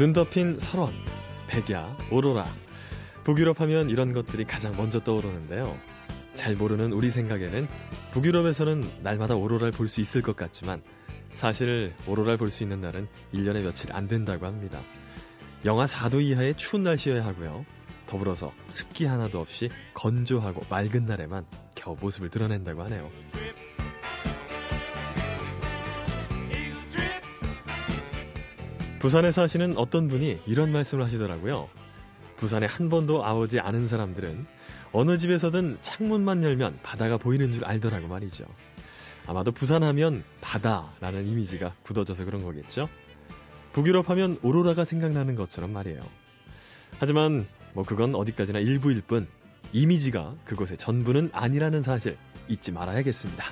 눈 덮인 설원, 백야, 오로라. 북유럽 하면 이런 것들이 가장 먼저 떠오르는데요. 잘 모르는 우리 생각에는 북유럽에서는 날마다 오로라를 볼 수 있을 것 같지만 사실 오로라를 볼 수 있는 날은 1년에 며칠 안 된다고 합니다. 영하 4도 이하의 추운 날씨여야 하고요. 더불어서 습기 하나도 없이 건조하고 맑은 날에만 겨우 모습을 드러낸다고 하네요. 부산에 사시는 어떤 분이 이런 말씀을 하시더라고요. 부산에 한 번도 아오지 않은 사람들은 어느 집에서든 창문만 열면 바다가 보이는 줄 알더라고 말이죠. 아마도 부산하면 바다라는 이미지가 굳어져서 그런 거겠죠? 북유럽 하면 오로라가 생각나는 것처럼 말이에요. 하지만 뭐 그건 어디까지나 일부일 뿐 이미지가 그곳의 전부는 아니라는 사실 잊지 말아야겠습니다.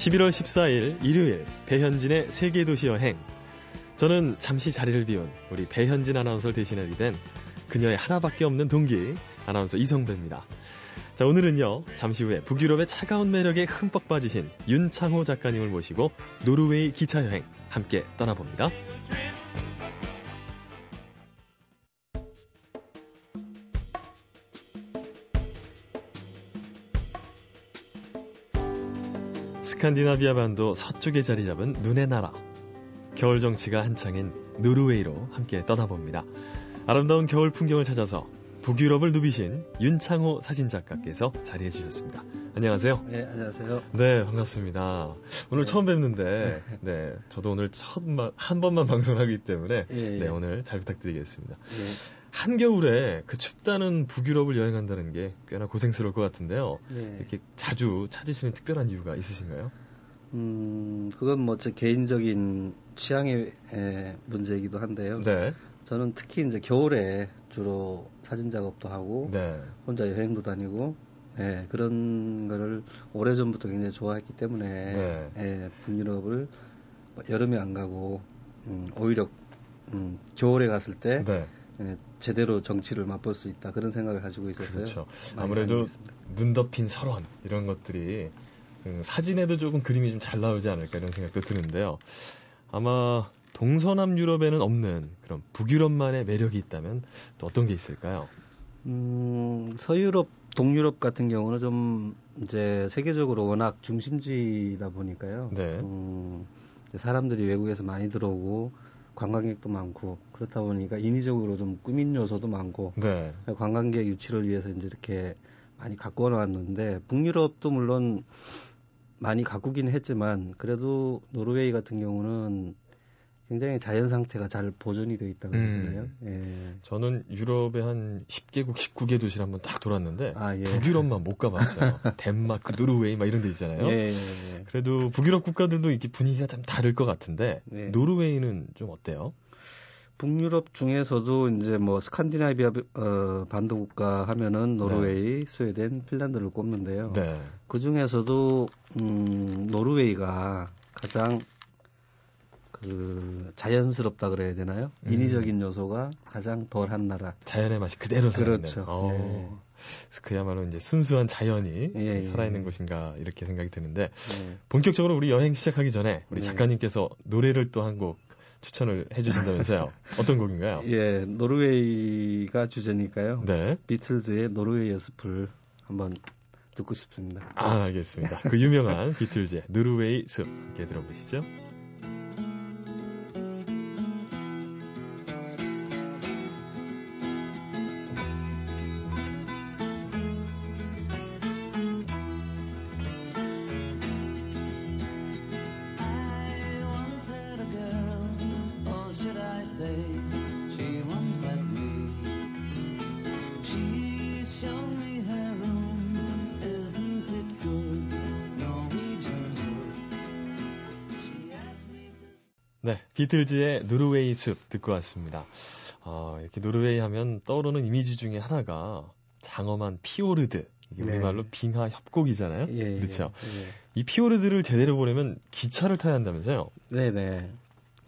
11월 14일 일요일 배현진의 세계도시 여행. 저는 잠시 자리를 비운 우리 배현진 아나운서를 대신하게 된 그녀의 하나밖에 없는 동기 아나운서 이성배입니다. 자, 오늘은요, 잠시 후에 북유럽의 차가운 매력에 흠뻑 빠지신 윤창호 작가님을 모시고 노르웨이 기차 여행 함께 떠나봅니다. 스칸디나비아 반도 서쪽에 자리 잡은 눈의 나라. 겨울 정치가 한창인 노르웨이로 함께 떠나봅니다. 아름다운 겨울 풍경을 찾아서 북유럽을 누비신 윤창호 사진작가께서 자리해 주셨습니다. 안녕하세요. 네, 안녕하세요. 네, 반갑습니다. 오늘 처음 뵙는데, 네, 저도 오늘 첫한 한 번만 방송하기 때문에, 예, 예. 네, 오늘 잘 부탁드리겠습니다. 네, 한겨울에 그 춥다는 북유럽을 여행한다는 게 꽤나 고생스러울 것 같은데요. 네. 이렇게 자주 찾으시는 특별한 이유가 있으신가요? 음, 그건 뭐 제 개인적인 취향의 에, 문제이기도 한데요. 네. 저는 특히 이제 겨울에 주로 사진 작업도 하고 네. 혼자 여행도 다니고 예, 그런 거를 오래전부터 굉장히 좋아했기 때문에 네. 예, 북유럽을 뭐 여름에 안 가고 음, 오히려 음, 겨울에 갔을 때 네. 예, 제대로 정치를 맛볼 수 있다 그런 생각을 가지고 있었어요. 그렇죠. 아무래도. 눈 덮인 설원 이런 것들이 음, 사진에도 조금 그림이 좀 잘 나오지 않을까 이런 생각도 드는데요. 아마 동서남 유럽에는 없는 그런 북유럽만의 매력이 있다면 또 어떤 게 있을까요? 음, 서유럽, 동유럽 같은 경우는 좀 이제 세계적으로 워낙 중심지다 보니까요. 네. 음, 사람들이 외국에서 많이 들어오고 관광객도 많고 그렇다 보니까 인위적으로 좀 꾸민 요소도 많고 네. 관광객 유치를 위해서 이제 이렇게 많이 갖고 나왔는데 북유럽도 물론 많이 가꾸긴 했지만 그래도 노르웨이 같은 경우는 굉장히 자연 상태가 잘 보존이 되어 있다고 음. 그러잖아요. 예. 저는 유럽의 한 10개국, 19개 도시를 한번 딱 돌았는데 아, 예. 북유럽만 못 가봤어요. 덴마크, 노르웨이 막 이런 데 있잖아요. 예, 예, 예. 그래도 북유럽 국가들도 이렇게 분위기가 좀 다를 것 같은데 네. 노르웨이는 좀 어때요? 북유럽 중에서도 이제 뭐 스칸디나비아 어, 반도 국가 하면은 노르웨이, 스웨덴, 핀란드를 꼽는데요. 네. 그 중에서도 음, 노르웨이가 가장 그 자연스럽다 그래야 되나요? 음. 인위적인 요소가 가장 덜한 나라. 자연의 맛이 그대로 살아있는. 그렇죠. 어, 그야말로 이제 순수한 자연이 예, 예. 살아있는 곳인가 이렇게 생각이 드는데 네. 본격적으로 우리 여행 시작하기 전에 우리 네. 작가님께서 노래를 또 한 곡 추천을 해주신다면서요. 어떤 곡인가요? 예, 노르웨이가 주제니까요. 네. 비틀즈의 노르웨이의 숲을 한번 듣고 싶습니다. 아, 알겠습니다. 그 유명한 비틀즈의 노르웨이 숲 함께 들어보시죠. 비틀즈의 노르웨이 숲 듣고 왔습니다. 아, 이렇게 노르웨이 하면 떠오르는 이미지 중에 하나가 장엄한 피오르드. 이게 네. 우리말로 빙하 협곡이잖아요. 예, 예, 그렇죠. 예. 이 피오르드를 제대로 보려면 기차를 타야 한다면서요? 네 네.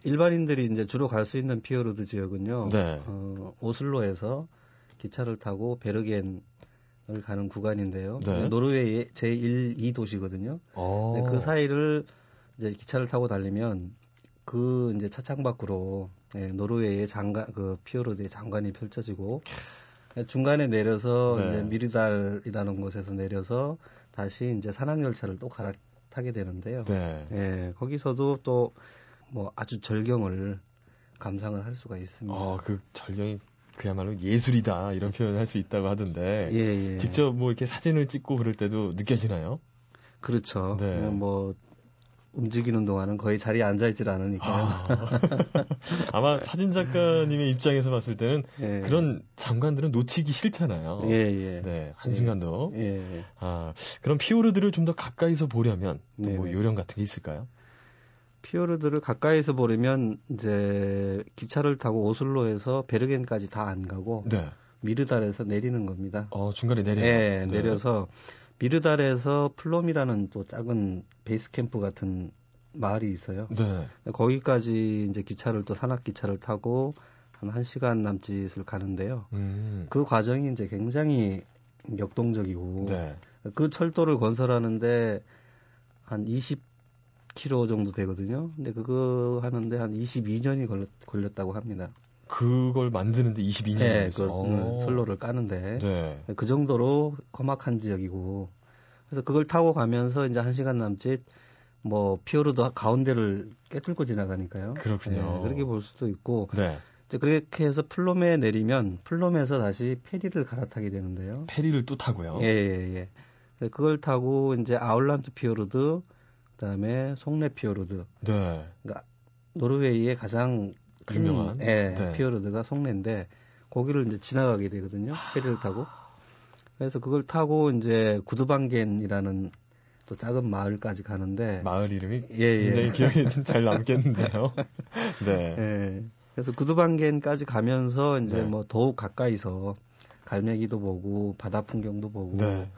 일반인들이 이제 주로 갈 수 있는 피오르드 지역은요. 네. 어, 오슬로에서 기차를 타고 베르겐을 가는 구간인데요. 네. 노르웨이의 제1, 2도시거든요. 어. 그 사이를 이제 기차를 타고 달리면 그 이제 차창 밖으로 예, 노르웨이의 장관 그 피오르드의 장관이 펼쳐지고 중간에 내려서 네. 이제 미르달이라는 곳에서 내려서 다시 이제 산악 열차를 또 갈아타게 되는데요. 네. 예, 거기서도 또 뭐 아주 절경을 감상을 할 수가 있습니다. 어, 그 절경이 그야말로 예술이다 이런 표현을 할 수 있다고 하던데 예, 예. 직접 뭐 이렇게 사진을 찍고 그럴 때도 느껴지나요? 그렇죠. 네. 예, 뭐 움직이는 동안은 거의 자리에 앉아 있질 않으니까요. 아, 아마 사진 작가님의 입장에서 봤을 때는 예. 그런 장관들은 놓치기 싫잖아요. 예, 예. 네, 한순간도. 예, 예. 아, 그럼 피오르드를 좀 더 가까이서 보려면 또 뭐. 요령 같은 게 있을까요? 피오르드를 가까이서 보려면 이제 기차를 타고 오슬로에서 베르겐까지 다 안 가고 네. 미르달에서 내리는 겁니다. 어, 중간에 내려요. 예, 네. 내려서 미르달에서 플롬이라는 또 작은 베이스 캠프 같은 마을이 있어요. 네. 거기까지 이제 기차를 또 산악 기차를 타고 한 1시간 남짓을 가는데요. 음. 그 과정이 이제 굉장히 역동적이고 네. 그 철도를 건설하는데 한 20km 정도 되거든요. 근데 그거 하는데 한 22년이 걸렸, 걸렸다고 합니다. 그걸 만드는데 22년 네, 걸렸어요. 그 어. 음, 선로를 까는데 네. 그 정도로 험악한 지역이고 그래서 그걸 타고 가면서 이제 한 시간 남짓 뭐 피오르드 가운데를 꿰뚫고 지나가니까요. 그렇군요. 네, 그렇게 볼 수도 있고 네. 이제 그렇게 해서 플롬에 내리면 플롬에서 다시 페리를 갈아타게 되는데요. 페리를 또 타고요. 예, 예, 예. 그래서 그걸 타고 이제 아울란트 피오르드, 그다음에 송레 피오르드. 네. 그러니까 노르웨이의 가장 큰, 유명한? 예, 네. 피오르드가 송레인데 거기를 이제 지나가게 되거든요. 페리를 타고. 그래서 그걸 타고 이제 구두방겐이라는 또 작은 마을까지 가는데 마을 이름이 예, 예. 굉장히 기억이 잘 남겠는데요. 네. 예. 그래서 구두방겐까지 가면서 이제 네. 뭐 더욱 가까이서 갈매기도 보고 바다 풍경도 보고 네.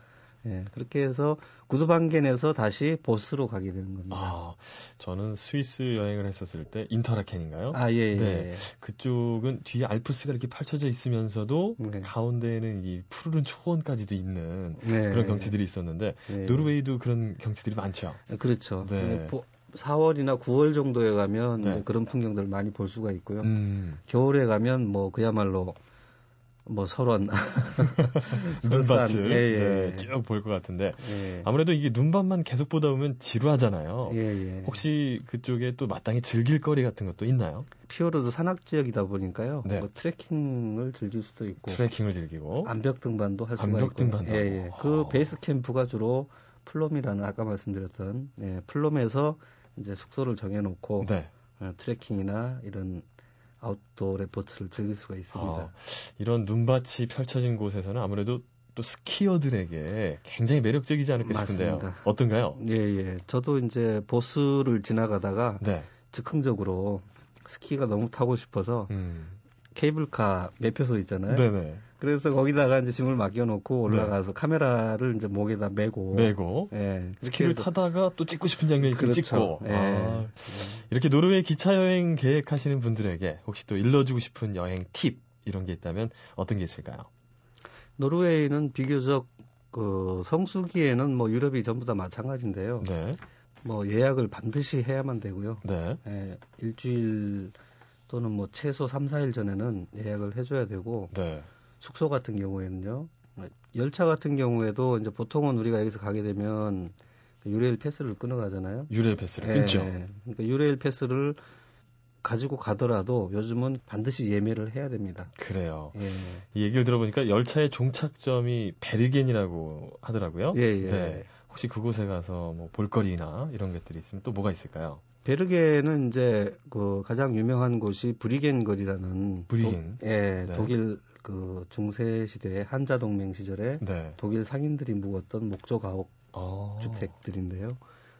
예, 그렇게 해서 구두방겐에서 다시 보스로 가게 되는 겁니다. 아, 저는 스위스 여행을 했었을 때 인터라켄인가요? 아, 예, 예. 네. 그쪽은 뒤에 알프스가 이렇게 펼쳐져 있으면서 네. 가운데에는 이 푸르른 초원까지도 있는 네. 그런 경치들이 있었는데 네. 노르웨이도 그런 경치들이 많죠. 그렇죠. 네. 예, 보- 4월이나 9월 정도에 가면 네. 그런 풍경들 많이 볼 수가 있고요. 음, 겨울에 가면 뭐 그야말로 뭐 설원, 눈밭을 예, 예, 네, 예. 쭉볼 것 같은데 예. 아무래도 이게 눈밭만 계속 보다 보면 지루하잖아요. 예, 예. 혹시 그쪽에 또 마땅히 즐길 거리 같은 것도 있나요? 피오르드 산악 지역이다 보니까요. 네. 뭐 트레킹을 즐길 수도 있고 트레킹을 즐기고 암벽 등반도 할 수가 암벽 있고. 등반도 예. 예. 그 아. 베이스 캠프가 주로 플롬이라는 아까 말씀드렸던 예, 플롬에서 이제 숙소를 정해놓고 네. 어, 트레킹이나 이런 아웃도어 레포츠를 즐길 수가 있습니다. 아, 이런 눈밭이 펼쳐진 곳에서는 아무래도 또 스키어들에게 굉장히 매력적이지 않을까 싶은데요. 맞습니다. 어떤가요? 예, 예. 저도 이제 보스를 지나가다가 네. 즉흥적으로 스키가 너무 타고 싶어서 음. 케이블카 매표소 있잖아요. 네네. 그래서 거기다가 이제 짐을 맡겨놓고 올라가서 카메라를 이제 목에다 메고. 메고 예. 스키를 타다가 또 찍고 싶은 장면이 그렇죠. 찍고. 예. 아, 이렇게 노르웨이 기차 여행 계획하시는 분들에게 혹시 또 일러주고 싶은 여행 팁 이런 게 있다면 어떤 게 있을까요? 노르웨이는 비교적 그 성수기에는 뭐 유럽이 전부 다 마찬가지인데요. 네. 뭐 예약을 반드시 해야만 되고요. 네. 예, 일주일 또는 뭐 최소 3, 4일 전에는 예약을 해줘야 되고 네. 숙소 같은 경우에는요. 열차 같은 경우에도 이제 보통은 우리가 여기서 가게 되면 그 유레일 패스를 끊어 가잖아요. 유레일 패스를 예, 끊죠. 그러니까 유레일 패스를 가지고 가더라도 요즘은 반드시 예매를 해야 됩니다. 그래요. 예. 이 얘기를 들어보니까 열차의 종착점이 베르겐이라고 하더라고요. 예, 예. 네. 혹시 그곳에 가서 뭐 볼거리나 이런 것들이 있으면 또 뭐가 있을까요? 베르겐은 이제 그 가장 유명한 곳이 브뤼겐 거리라는 브뤼겐. 도, 예, 네. 독일 그 중세 시대 한자 동맹 시절에 네. 독일 상인들이 묵었던 목조 가옥 어. 주택들인데요.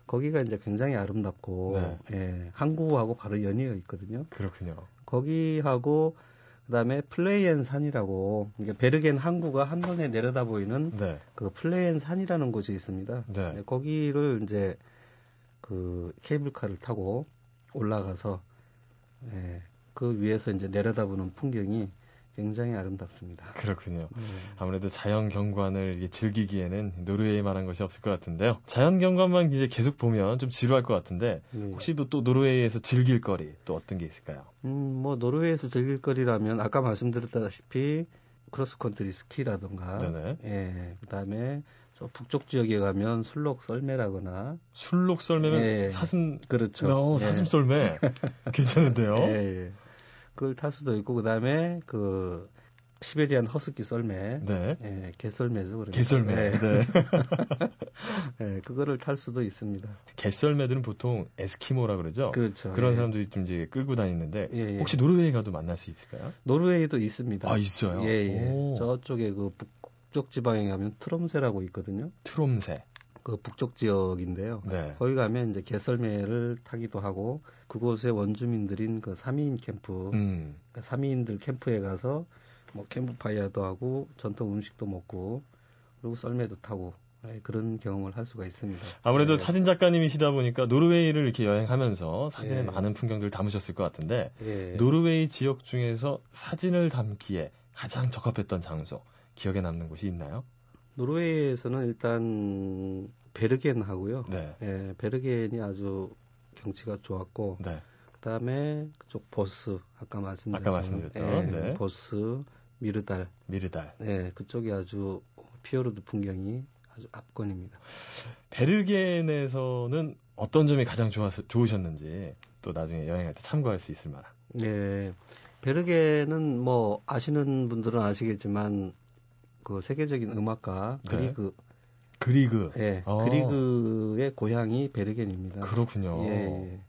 거기가 이제 굉장히 아름답고 네. 예, 항구하고 바로 연이어 있거든요. 그렇군요. 거기하고 그다음에 플뢰옌 산이라고 이게 베르겐 항구가 한눈에 내려다 보이는 네. 그 플뢰옌 산이라는 곳이 있습니다. 네. 네, 거기를 이제 그 케이블카를 타고 올라가서 예, 그 위에서 이제 내려다보는 풍경이 굉장히 아름답습니다. 그렇군요. 네. 아무래도 자연 경관을 즐기기에는 노르웨이 만한 것이 없을 것 같은데요. 자연 경관만 이제 계속 보면 좀 지루할 것 같은데 네. 혹시 또, 또 노르웨이에서 즐길 거리 또 어떤 게 있을까요? 음, 뭐 노르웨이에서 즐길 거리라면 아까 말씀드렸다시피 크로스컨트리 스키라든가 네네. 예, 그다음에 저 북쪽 지역에 가면 술록 썰매라거나 술록 썰매면 예. 사슴 그렇죠. 어, 예. 사슴 썰매 괜찮은데요? 예, 예. 그걸 탈 수도 있고 그다음에 그 시베리안 허스키 썰매 네. 예, 개썰매죠. 그러니까. 개썰매. 예, 네. 예, 그거를 탈 수도 있습니다. 개썰매들은 보통 에스키모라 그러죠. 그렇죠. 런 예. 사람들이 좀 이제 끌고 다니는데 예, 예. 혹시 노르웨이 가도 만날 수 있을까요? 노르웨이도 있습니다. 아 있어요. 예, 예. 오. 저쪽에 그 북쪽 지방에 가면 트롬세라고 있거든요. 트롬새. 그 북쪽 지역인데요. 네. 거기 가면 이제 개썰매를 타기도 하고 그곳의 원주민들인 그 사미인 캠프, 음. 그러니까 사미인들 캠프에 가서 뭐 캠프파이어도 하고 전통 음식도 먹고 그리고 썰매도 타고 예, 그런 경험을 할 수가 있습니다. 아무래도 네. 사진 작가님이시다 보니까 노르웨이를 이렇게 여행하면서 사진에 예. 많은 풍경들을 담으셨을 것 같은데 예. 노르웨이 지역 중에서 사진을 담기에 가장 적합했던 장소 기억에 남는 곳이 있나요? 노르웨이에서는 일단 베르겐 하고요. 네. 예, 베르겐이 아주 경치가 좋았고 네. 그다음에 그쪽 보스 아까 말씀드렸던 아까 말씀드렸던, 예, 네. 보스 미르달 미르달. 네 그쪽이 아주 피어르드 풍경이 아주 압권입니다. 베르겐에서는 어떤 점이 가장 좋아서, 좋으셨는지 또 나중에 여행할 때 참고할 수 있을 만한. 네 베르겐은 뭐 아시는 분들은 아시겠지만 그 세계적인 음악가 네. 그리그 그리그. 예 어. 그리그의 고향이 베르겐입니다. 그렇군요. 예, 예.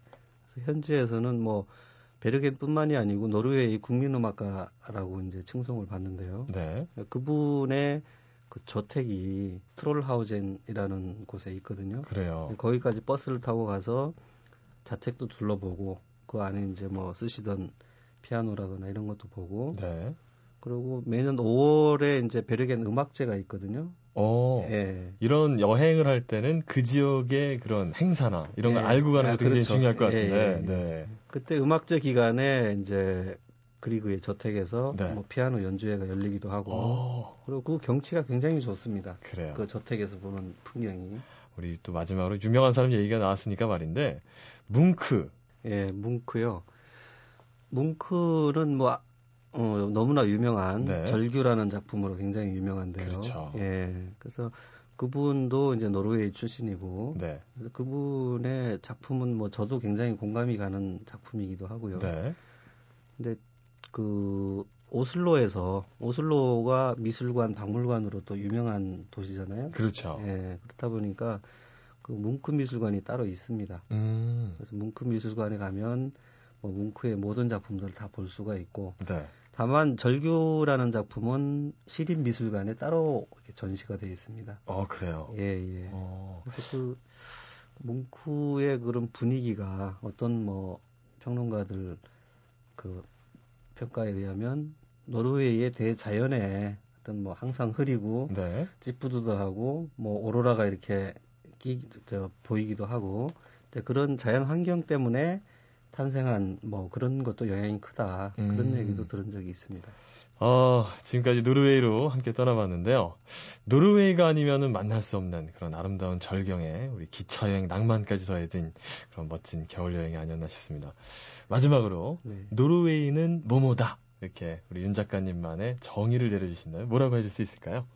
그래서 현지에서는 뭐 베르겐뿐만이 아니고 노르웨이 국민음악가라고 이제 칭송을 받는데요. 네. 그분의 그 저택이 트롤하우젠이라는 곳에 있거든요. 그래요. 거기까지 버스를 타고 가서 자택도 둘러보고 그 안에 이제 뭐 쓰시던 피아노라거나 이런 것도 보고 네. 그리고 매년 5월에 이제 베르겐 음악제가 있거든요. 어. 예. 이런 여행을 할 때는 그 지역의 그런 행사나 이런 걸 예. 알고 가는 아, 것도 굉장히 그렇죠. 중요할 것 예, 같은데. 예, 예. 네. 그때 음악제 기간에 이제 그리그의 저택에서 네. 뭐 피아노 연주회가 열리기도 하고 어, 그리고 그 경치가 굉장히 좋습니다. 그래요. 그 저택에서 보는 풍경이 우리 또 마지막으로 유명한 사람 얘기가 나왔으니까 말인데 뭉크. 예 뭉크요. 뭉크는 뭐 어, 너무나 유명한 네. 절규라는 작품으로 굉장히 유명한데요. 그렇죠. 예 그래서 그분도 이제 노르웨이 출신이고 네. 그래서 그분의 작품은 뭐 저도 굉장히 공감이 가는 작품이기도 하고요. 네. 근데 그 오슬로에서 오슬로가 미술관 박물관으로 또 유명한 도시잖아요. 그렇죠. 예, 그렇다 보니까 그 뭉크 미술관이 따로 있습니다. 음. 그래서 뭉크 미술관에 가면 뭐 뭉크의 모든 작품들을 다 볼 수가 있고 네. 다만 절규라는 작품은 시립 미술관에 따로 이렇게 전시가 되어 있습니다. 어, 그래요. 예, 예. 어. 그래서 그 뭉크의 그런 분위기가 어떤 뭐 평론가들 그 평가에 의하면 노르웨이의 대자연의 어떤 뭐 항상 흐리고 네. 찌뿌드드하고 뭐 오로라가 이렇게 끼, 저, 보이기도 하고 그런 자연 환경 때문에 탄생한 뭐 그런 것도 영향이 크다 그런 음. 얘기도 들은 적이 있습니다. 어, 지금까지 노르웨이로 함께 떠나봤는데요. 노르웨이가 아니면은 만날 수 없는 그런 아름다운 절경에 우리 기차 여행 낭만까지 더해진 그런 멋진 겨울 여행이 아니었나 싶습니다. 마지막으로 네. 노르웨이는 뭐뭐다 이렇게 우리 윤 작가님만의 정의를 내려주신다면 뭐라고 해줄 수 있을까요?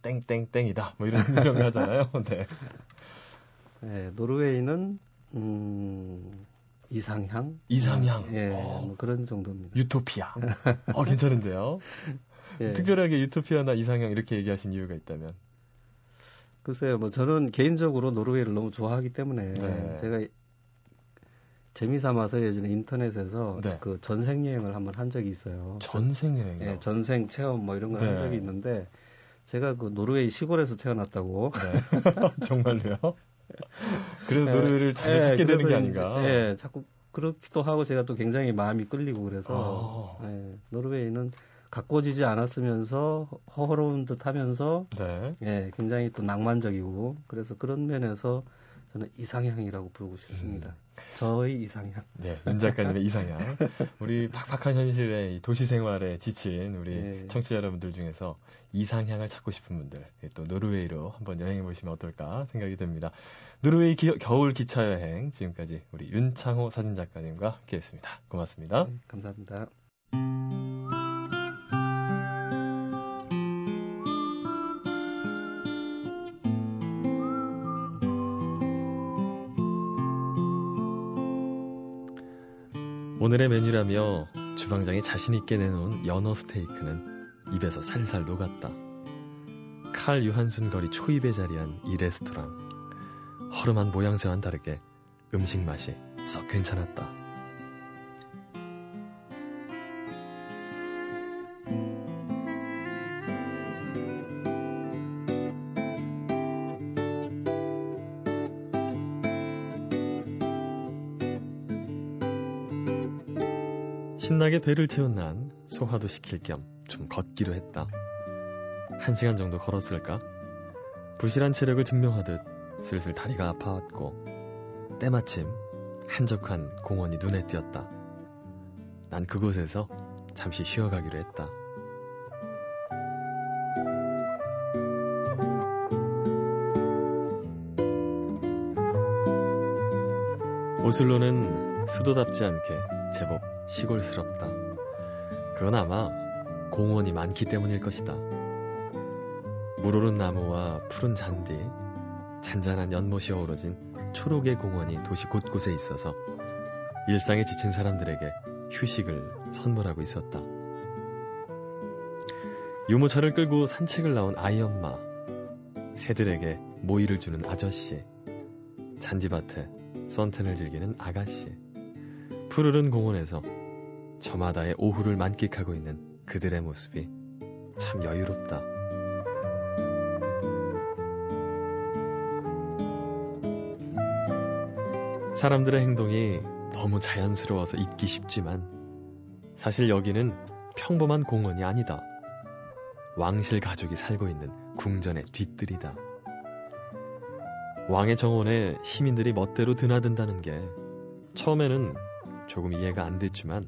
땡땡땡이다 뭐 이런 이런 거 하잖아요. 네. 네, 노르웨이는 음, 이상향 이상향. 예, 어. 뭐 그런 정도입니다. 유토피아. 어 괜찮은데요. 예. 특별하게 유토피아나 이상형 이렇게 얘기하신 이유가 있다면. 글쎄요, 뭐 저는 개인적으로 노르웨이를 너무 좋아하기 때문에 네. 제가 재미 삼아서 예전에 인터넷에서 네. 그 전생 여행을 한번 한 적이 있어요. 전생 여행이요. 예, 전생 체험 뭐 이런 걸한 네. 적이 있는데 제가 그 노르웨이 시골에서 태어났다고. 네. 정말로요? 그래서 예, 노래를 자주 예, 찾게 되는 게 아닌가. 예, 자꾸 그렇기도 하고 제가 또 굉장히 마음이 끌리고 그래서 아. 예, 노르웨이는 가꿔지지 않았으면서 허허로운 듯 하면서 네. 예, 굉장히 또 낭만적이고 그래서 그런 면에서 저는 이상향이라고 부르고 싶습니다. 음. 저의 이상향. 네, 윤 작가님의 이상향. 우리 팍팍한 현실의 이 도시 생활에 지친 우리 네. 청취자 여러분들 중에서 이상향을 찾고 싶은 분들, 예, 또 노르웨이로 한번 여행해 보시면 어떨까 생각이 듭니다. 노르웨이 기- 겨울 기차 여행 지금까지 우리 윤창호 사진 작가님과 함께했습니다. 고맙습니다. 네, 감사합니다. 오늘의 메뉴라며 주방장이 자신있게 내놓은 연어 스테이크는 입에서 살살 녹았다. 칼 유한순 거리 초입에 자리한 이 레스토랑. 허름한 모양새와는 다르게 음식 맛이 썩 괜찮았다. 신나게 배를 태운 난 소화도 시킬 겸 좀 걷기로 했다. 한 시간 정도 걸었을까? 부실한 체력을 증명하듯 슬슬 다리가 아파왔고 때마침 한적한 공원이 눈에 띄었다. 난 그곳에서 잠시 쉬어가기로 했다. 오슬로는 수도답지 않게 제법 시골스럽다. 그건 아마 공원이 많기 때문일 것이다. 물오른 나무와 푸른 잔디, 잔잔한 연못이 어우러진 초록의 공원이 도시 곳곳에 있어서 일상에 지친 사람들에게 휴식을 선물하고 있었다. 유모차를 끌고 산책을 나온 아이 엄마, 새들에게 모이를 주는 아저씨, 잔디밭에 선텐을 즐기는 아가씨, 푸르른 공원에서 저마다의 오후를 만끽하고 있는 그들의 모습이 참 여유롭다. 사람들의 행동이 너무 자연스러워서 잊기 쉽지만 사실 여기는 평범한 공원이 아니다. 왕실 가족이 살고 있는 궁전의 뒤뜰이다. 왕의 정원에 시민들이 멋대로 드나든다는 게 처음에는 조금 이해가 안 됐지만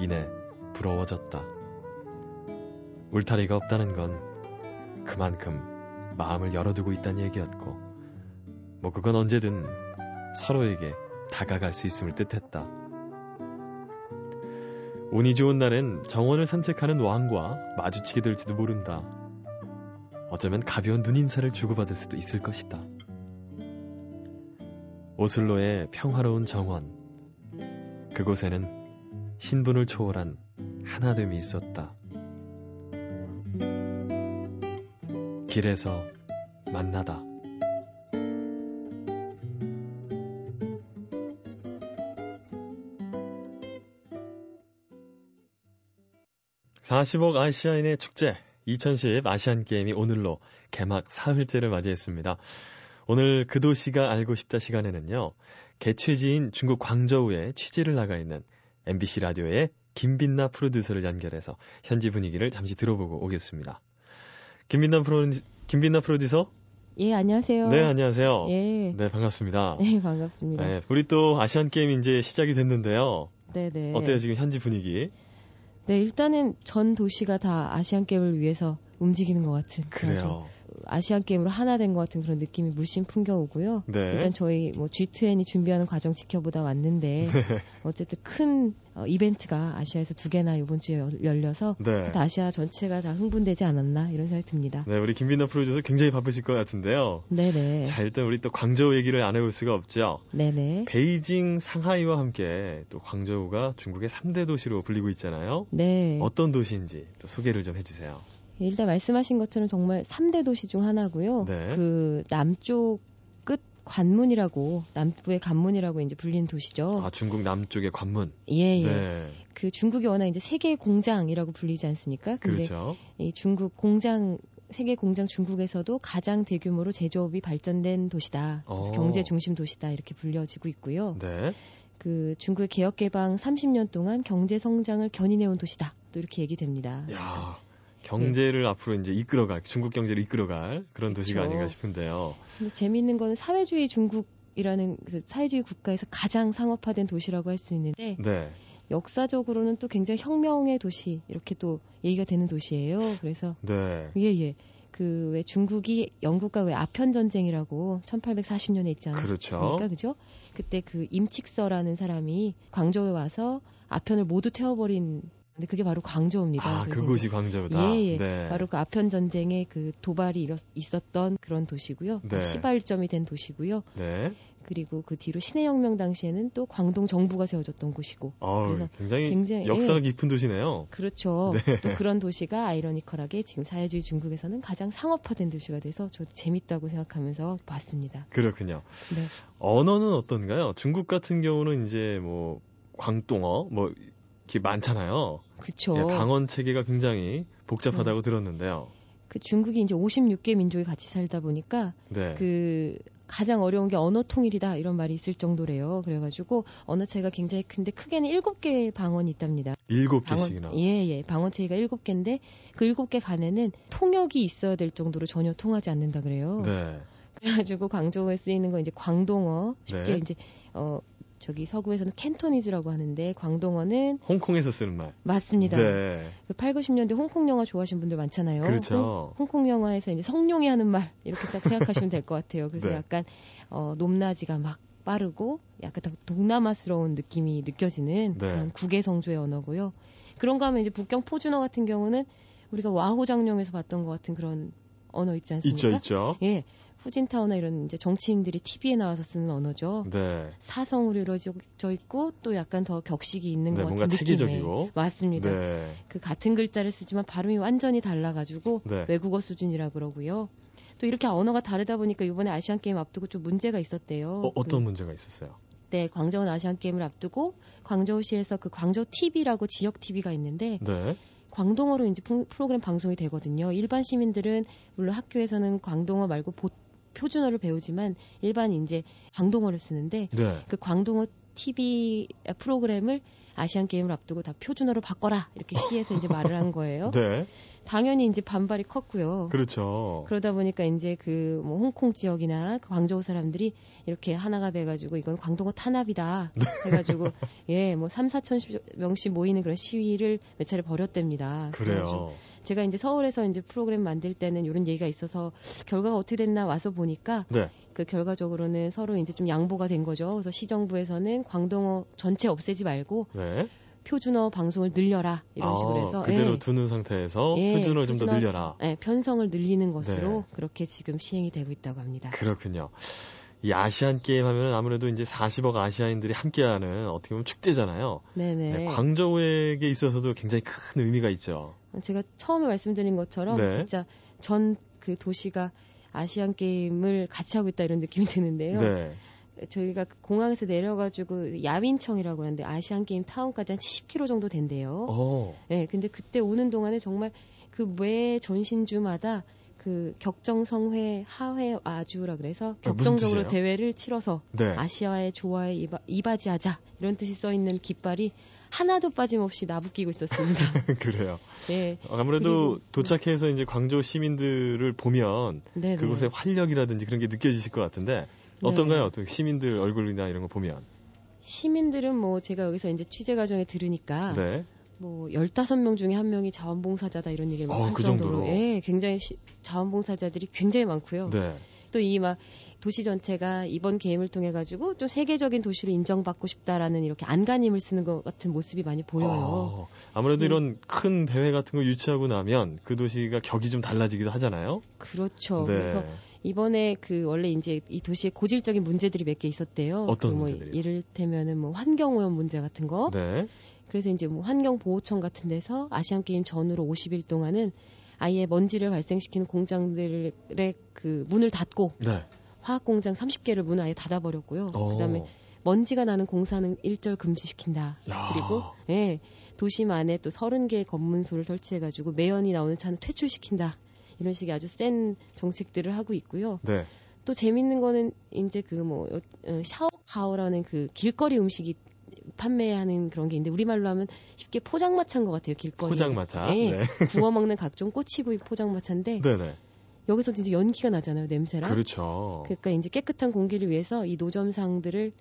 이내 부러워졌다. 울타리가 없다는 건 그만큼 마음을 열어두고 있다는 얘기였고, 뭐 그건 언제든 서로에게 다가갈 수 있음을 뜻했다. 운이 좋은 날엔 정원을 산책하는 왕과 마주치게 될지도 모른다. 어쩌면 가벼운 눈인사를 주고받을 수도 있을 것이다. 오슬로의 평화로운 정원. 그곳에는 신분을 초월한 하나됨이 있었다. 길에서 만나다. (40억) 아시아인의 축제 2010 아시안 게임이 오늘로 개막 사흘째를 맞이했습니다. 오늘 그 도시가 알고 싶다 시간에는요. 개최지인 중국 광저우에 취재를 나가 있는 MBC 라디오의 김빈나 프로듀서를 연결해서 현지 분위기를 잠시 들어보고 오겠습니다. 김빈나 프로 김빈나 프로듀서? 예, 안녕하세요. 네, 안녕하세요. 예. 네, 반갑습니다. 네, 반갑습니다. 네, 우리 또 아시안 게임 이제 시작이 됐는데요. 네, 네. 어때요, 지금 현지 분위기? 네, 일단은 전 도시가 다 아시안 게임을 위해서 움직이는 것 같은 그래요. 아시안 게임으로 하나 된 것 같은 그런 느낌이 물씬 풍겨오고요. 네. 일단 저희 뭐 G20이 준비하는 과정 지켜보다 왔는데 네. 어쨌든 큰 어, 이벤트가 아시아에서 두 개나 이번 주에 열- 열려서 네. 다 아시아 전체가 다 흥분되지 않았나 이런 생각이 듭니다. 네, 우리 김빈나 프로듀서 굉장히 바쁘실 것 같은데요. 네, 네. 자, 일단 우리 또 광저우 얘기를 안 해볼 수가 없죠. 네, 네. 베이징, 상하이와 함께 또 광저우가 중국의 3대 도시로 불리고 있잖아요. 네. 어떤 도시인지 또 소개를 좀 해주세요. 일단 말씀하신 것처럼 정말 3대 도시 중 하나고요. 네. 그 남쪽 끝 관문이라고 남부의 관문이라고 이제 불리는 도시죠. 아, 중국 남쪽의 관문. 예, 예. 네. 그 중국이 워낙 이제 세계 공장이라고 불리지 않습니까? 근데 그렇죠. 이 중국 공장 세계 공장 중국에서도 가장 대규모로 제조업이 발전된 도시다. 그래서 어. 경제 중심 도시다 이렇게 불려지고 있고요. 네. 그 중국의 개혁 개방 30년 동안 경제 성장을 견인해온 도시다. 또 이렇게 얘기됩니다. 야 경제를 앞으로 이제 이끌어갈, 중국 경제를 이끌어갈 그런 도시가 그렇죠. 아닌가 싶은데요. 근데 재미있는 거는 사회주의 중국이라는 그 사회주의 국가에서 가장 상업화된 도시라고 할 수 있는데 네. 역사적으로는 또 굉장히 혁명의 도시 이렇게 또 얘기가 되는 도시예요. 그래서 네. 예 예. 그 왜 중국이 영국과 왜 아편 전쟁이라고 1840년에 있지 그렇죠. 않았습니까? 그죠? 그때 그 임칙서라는 사람이 광저우에 와서 아편을 모두 태워버린 근데 그게 바로 광저우입니다. 아, 그곳이 광저우다. 예, 예. 네. 바로 그 아편 전쟁의 그 도발이 일었, 있었던 그런 도시고요. 네. 시발점이 된 도시고요. 네. 그리고 그 뒤로 신해혁명 당시에는 또 광동 정부가 세워졌던 곳이고. 어, 그래서 굉장히, 굉장히- 역사가 예. 깊은 도시네요. 그렇죠. 네. 또 그런 도시가 아이러니컬하게 지금 사회주의 중국에서는 가장 상업화된 도시가 돼서 저도 재밌다고 생각하면서 봤습니다. 그렇군요. 네. 언어는 어떤가요? 중국 같은 경우는 이제 뭐 광동어 뭐 이렇게 많잖아요. 그렇죠. 예, 방언 체계가 굉장히 복잡하다고 들었는데요. 그 중국이 이제 56개 민족이 같이 살다 보니까 네. 그 가장 어려운 게 언어 통일이다 이런 말이 있을 정도래요. 그래가지고 언어 차이가 굉장히 큰데 크게는 일곱 개의 방언이 있답니다. 일곱 방언 개씩이나. 예예 방언 체계가 일곱 개인데 그 일곱 개 간에는 통역이 있어야 될 정도로 전혀 통하지 않는다 그래요. 네. 그래가지고 광저우에 쓰이는 건 이제 광동어 쉽게 네. 이제 어 저기 서구에서는 캔토니즈라고 하는데 광동어는 홍콩에서 쓰는 말. 맞습니다. 네. 그 8, 90년대 홍콩 영화 좋아하시는 분들 많잖아요. 그렇죠. 홍, 콩 영화에서 이제 성룡이 하는 말 이렇게 딱 생각하시면 될 것 같아요. 그래서 네. 약간 어, 높낮이가 막 빠르고 약간 딱 동남아스러운 느낌이 느껴지는 네. 그런 국외 성조의 언어고요. 그런가 하면 이제 북경 포준어 같은 경우는 우리가 와호 장룡에서 봤던 것 같은 그런 언어 있지 않습니까? 있죠, 있죠. 예. 후진타오나 이런 이제 정치인들이 TV에 나와서 쓰는 언어죠. 네. 사성으로 이루어져 있고 또 약간 더 격식이 있는 네, 것 같은 느낌의 체계적이고. 맞습니다. 네. 그 같은 글자를 쓰지만 발음이 완전히 달라가지고 네. 외국어 수준이라 그러고요. 또 이렇게 언어가 다르다 보니까 이번에 아시안 게임 앞두고 좀 문제가 있었대요. 어, 어떤 그, 문제가 있었어요? 네, 광저우 아시안 게임을 앞두고 광저우시에서 그 광저우 TV라고 지역 TV가 있는데 네. 광동어로 이제 프- 프로그램 방송이 되거든요. 일반 시민들은 물론 학교에서는 광동어 말고 보- 표준어를 배우지만 일반 이제 광동어를 쓰는데 네. 그 광동어 TV 프로그램을 아시안 게임을 앞두고 다 표준어로 바꿔라 이렇게 시에서 이제 말을 한 거예요. 네. 당연히 이제 반발이 컸고요. 그렇죠. 그러다 보니까 이제 그 뭐 홍콩 지역이나 그 광저우 사람들이 이렇게 하나가 돼가지고 이건 광동어 탄압이다 네. 해가지고 예 뭐 3, 4천 명씩 모이는 그런 시위를 몇 차례 벌였답니다. 그래요. 제가 이제 서울에서 이제 프로그램 만들 때는 이런 얘기가 있어서 결과가 어떻게 됐나 와서 보니까 네. 그 결과적으로는 서로 이제 좀 양보가 된 거죠. 그래서 시정부에서는 광동어 전체 없애지 말고 네. 표준어 방송을 늘려라 이런 아, 식으로 해서 그대로 예. 두는 상태에서 예, 표준어를 좀 더 늘려라. 네, 편성을 늘리는 것으로 네. 그렇게 지금 시행이 되고 있다고 합니다. 그렇군요. 이 아시안 게임 하면 아무래도 이제 40억 아시아인들이 함께하는 어떻게 보면 축제잖아요. 네네. 네, 광저우에게 있어서도 굉장히 큰 의미가 있죠. 제가 처음에 말씀드린 것처럼 네. 진짜 전 그 도시가 아시안 게임을 같이 하고 있다 이런 느낌이 드는데요. 네. 저희가 공항에서 내려가지고 야윈청이라고 하는데 아시안 게임 타운까지 한 70km 정도 된대요. 어, 네, 근데 그때 오는 동안에 정말 그 매 전신주마다 그 격정성회 하회 아주라 그래서 아, 격정적으로 뜻이에요? 대회를 치러서 네. 아시아의 조화에 이바, 이바지하자 이런 뜻이 써 있는 깃발이 하나도 빠짐없이 나부끼고 있었습니다. 그래요. 네, 아무래도 그리고- 도착해서 이제 광저우 시민들을 보면 네, 네. 그곳의 활력이라든지 그런 게 느껴지실 것 같은데 어떤가요? 어떤 시민들 얼굴이나 이런 거 보면. 시민들은 뭐 제가 여기서 이제 취재 과정에 들으니까 네. 뭐 15명 중에 한 명이 자원봉사자다 이런 얘기를 막 어, 할그 정도로 정도로? 예, 굉장히 시- 자원봉사자들이 굉장히 많고요. 네. 또이막 도시 전체가 이번 게임을 통해 가지고 좀 세계적인 도시로 인정받고 싶다라는 이렇게 안간힘을 쓰는 것 같은 모습이 많이 보여요. 어, 아무래도 네. 이런 큰 대회 같은 거 유치하고 나면 그 도시가 격이 좀 달라지기도 하잖아요. 그렇죠. 네. 그래서 이번에 그 원래 이제 이 도시에 고질적인 문제들이 몇 개 있었대요. 어떤 그 뭐 문제들이요? 이를테면은 뭐 환경 오염 문제 같은 거. 네. 그래서 이제 뭐 환경 보호청 같은 데서 아시안 게임 전후로 50일 동안은 아예 먼지를 발생시키는 공장들의 그 문을 닫고 네. 화학 공장 30개를 문 아예 닫아 버렸고요. 어. 그다음에 먼지가 나는 공사는 일절 금지시킨다. 야. 그리고 예, 도심 안에 또 30개의 검문소를 설치해 가지고 매연이 나오는 차는 퇴출시킨다. 이런 식의 아주 센 정책들을 하고 있고요. 네. 또 재밌는 거는 이제 그 뭐 샤오하오라는 그 길거리 음식이 판매하는 그런 게 있는데 우리말로 하면 쉽게 포장마차인 것 같아요. 길거리 포장마차. 예, 네. 구워 먹는 각종 꼬치구이 포장마차인데 네네. 여기서 진짜 연기가 나잖아요, 냄새랑. 그렇죠. 그러니까 이제 깨끗한 공기를 위해서 이 노점상들을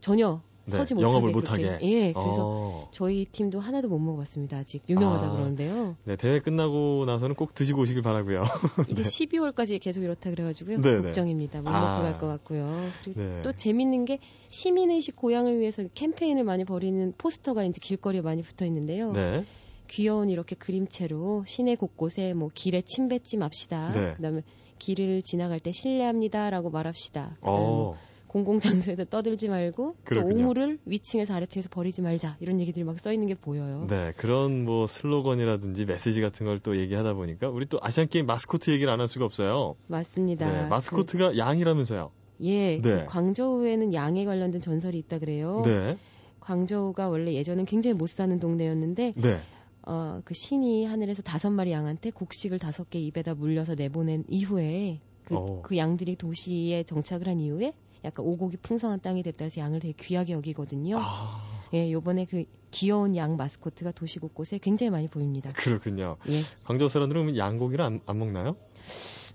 전혀 네, 서지 못하게 영업을. 못하게. 예, 그래서 어. 저희 팀도 하나도 못 먹어봤습니다. 아직 유명하다 아. 그러는데요. 네, 대회 끝나고 나서는 꼭 드시고 오시길 바라고요. 이게 12월까지 계속 이렇다 그래가지고요. 네, 네. 걱정입니다. 못 아. 먹고 갈것 같고요. 그리고 네. 또 재밌는 게 시민의식 고양을 위해서 캠페인을 많이 벌이는 포스터가 이제 길거리에 많이 붙어 있는데요. 네. 귀여운 이렇게 그림체로 시내 곳곳에 뭐 길에 침 뱉지 맙시다. 네. 그다음에 길을 지나갈 때 실례합니다라고 말합시다. 그다음에 뭐 어. 공공장소에서 떠들지 말고 또 그렇군요. 오물을 위층에서 아래층에서 버리지 말자 이런 얘기들이 막 써 있는 게 보여요. 네, 그런 뭐 슬로건이라든지 메시지 같은 걸 또 얘기하다 보니까 우리 또 아시안 게임 마스코트 얘기를 안 할 수가 없어요. 맞습니다. 네, 마스코트가 양이라면서요. 그, 예, 네. 그 광저우에는 양에 관련된 전설이 있다 그래요. 네. 광저우가 원래 예전엔 굉장히 못 사는 동네였는데 네. 어, 그 신이 하늘에서 다섯 마리 양한테 곡식을 다섯 개 입에다 물려서 내보낸 이후에 그, 어. 그 양들이 도시에 정착을 한 이후에 약간 오곡이 풍성한 땅이 됐다 해서 양을 되게 귀하게 여기거든요. 아, 예, 요번에 그 귀여운 양 마스코트가 도시 곳곳에 굉장히 많이 보입니다. 그렇군요. 예, 광저우 사람들은 양고기를 안, 안 먹나요?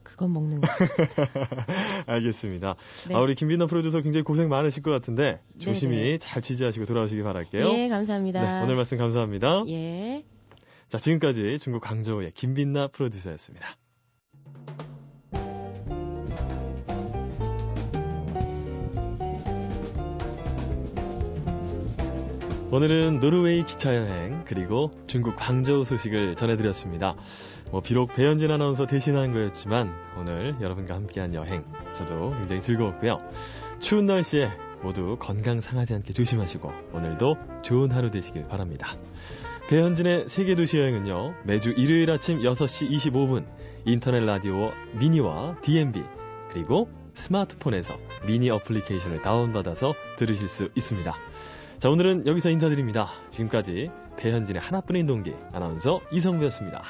그건 먹는 거. 알겠습니다. 네. 아, 우리 김빈나 프로듀서 굉장히 고생 많으실 것 같은데 조심히 네네. 잘 취재하시고 돌아오시기 바랄게요. 예, 감사합니다. 네, 오늘 말씀 감사합니다. 예. 자, 지금까지 중국 광저우의 김빈나 프로듀서였습니다. 오늘은 노르웨이 기차 여행 그리고 중국 광저우 소식을 전해드렸습니다. 뭐 비록 배현진 아나운서 대신한 거였지만 오늘 여러분과 함께한 여행 저도 굉장히 즐거웠고요. 추운 날씨에 모두 건강 상하지 않게 조심하시고 오늘도 좋은 하루 되시길 바랍니다. 배현진의 세계도시 여행은요, 매주 일요일 아침 6시 25분, 인터넷 라디오 미니와 DMB, 그리고 스마트폰에서 미니 어플리케이션을 다운받아서 들으실 수 있습니다. 자, 오늘은 여기서 인사드립니다. 지금까지 배현진의 하나뿐인 동기, 아나운서 이성부였습니다.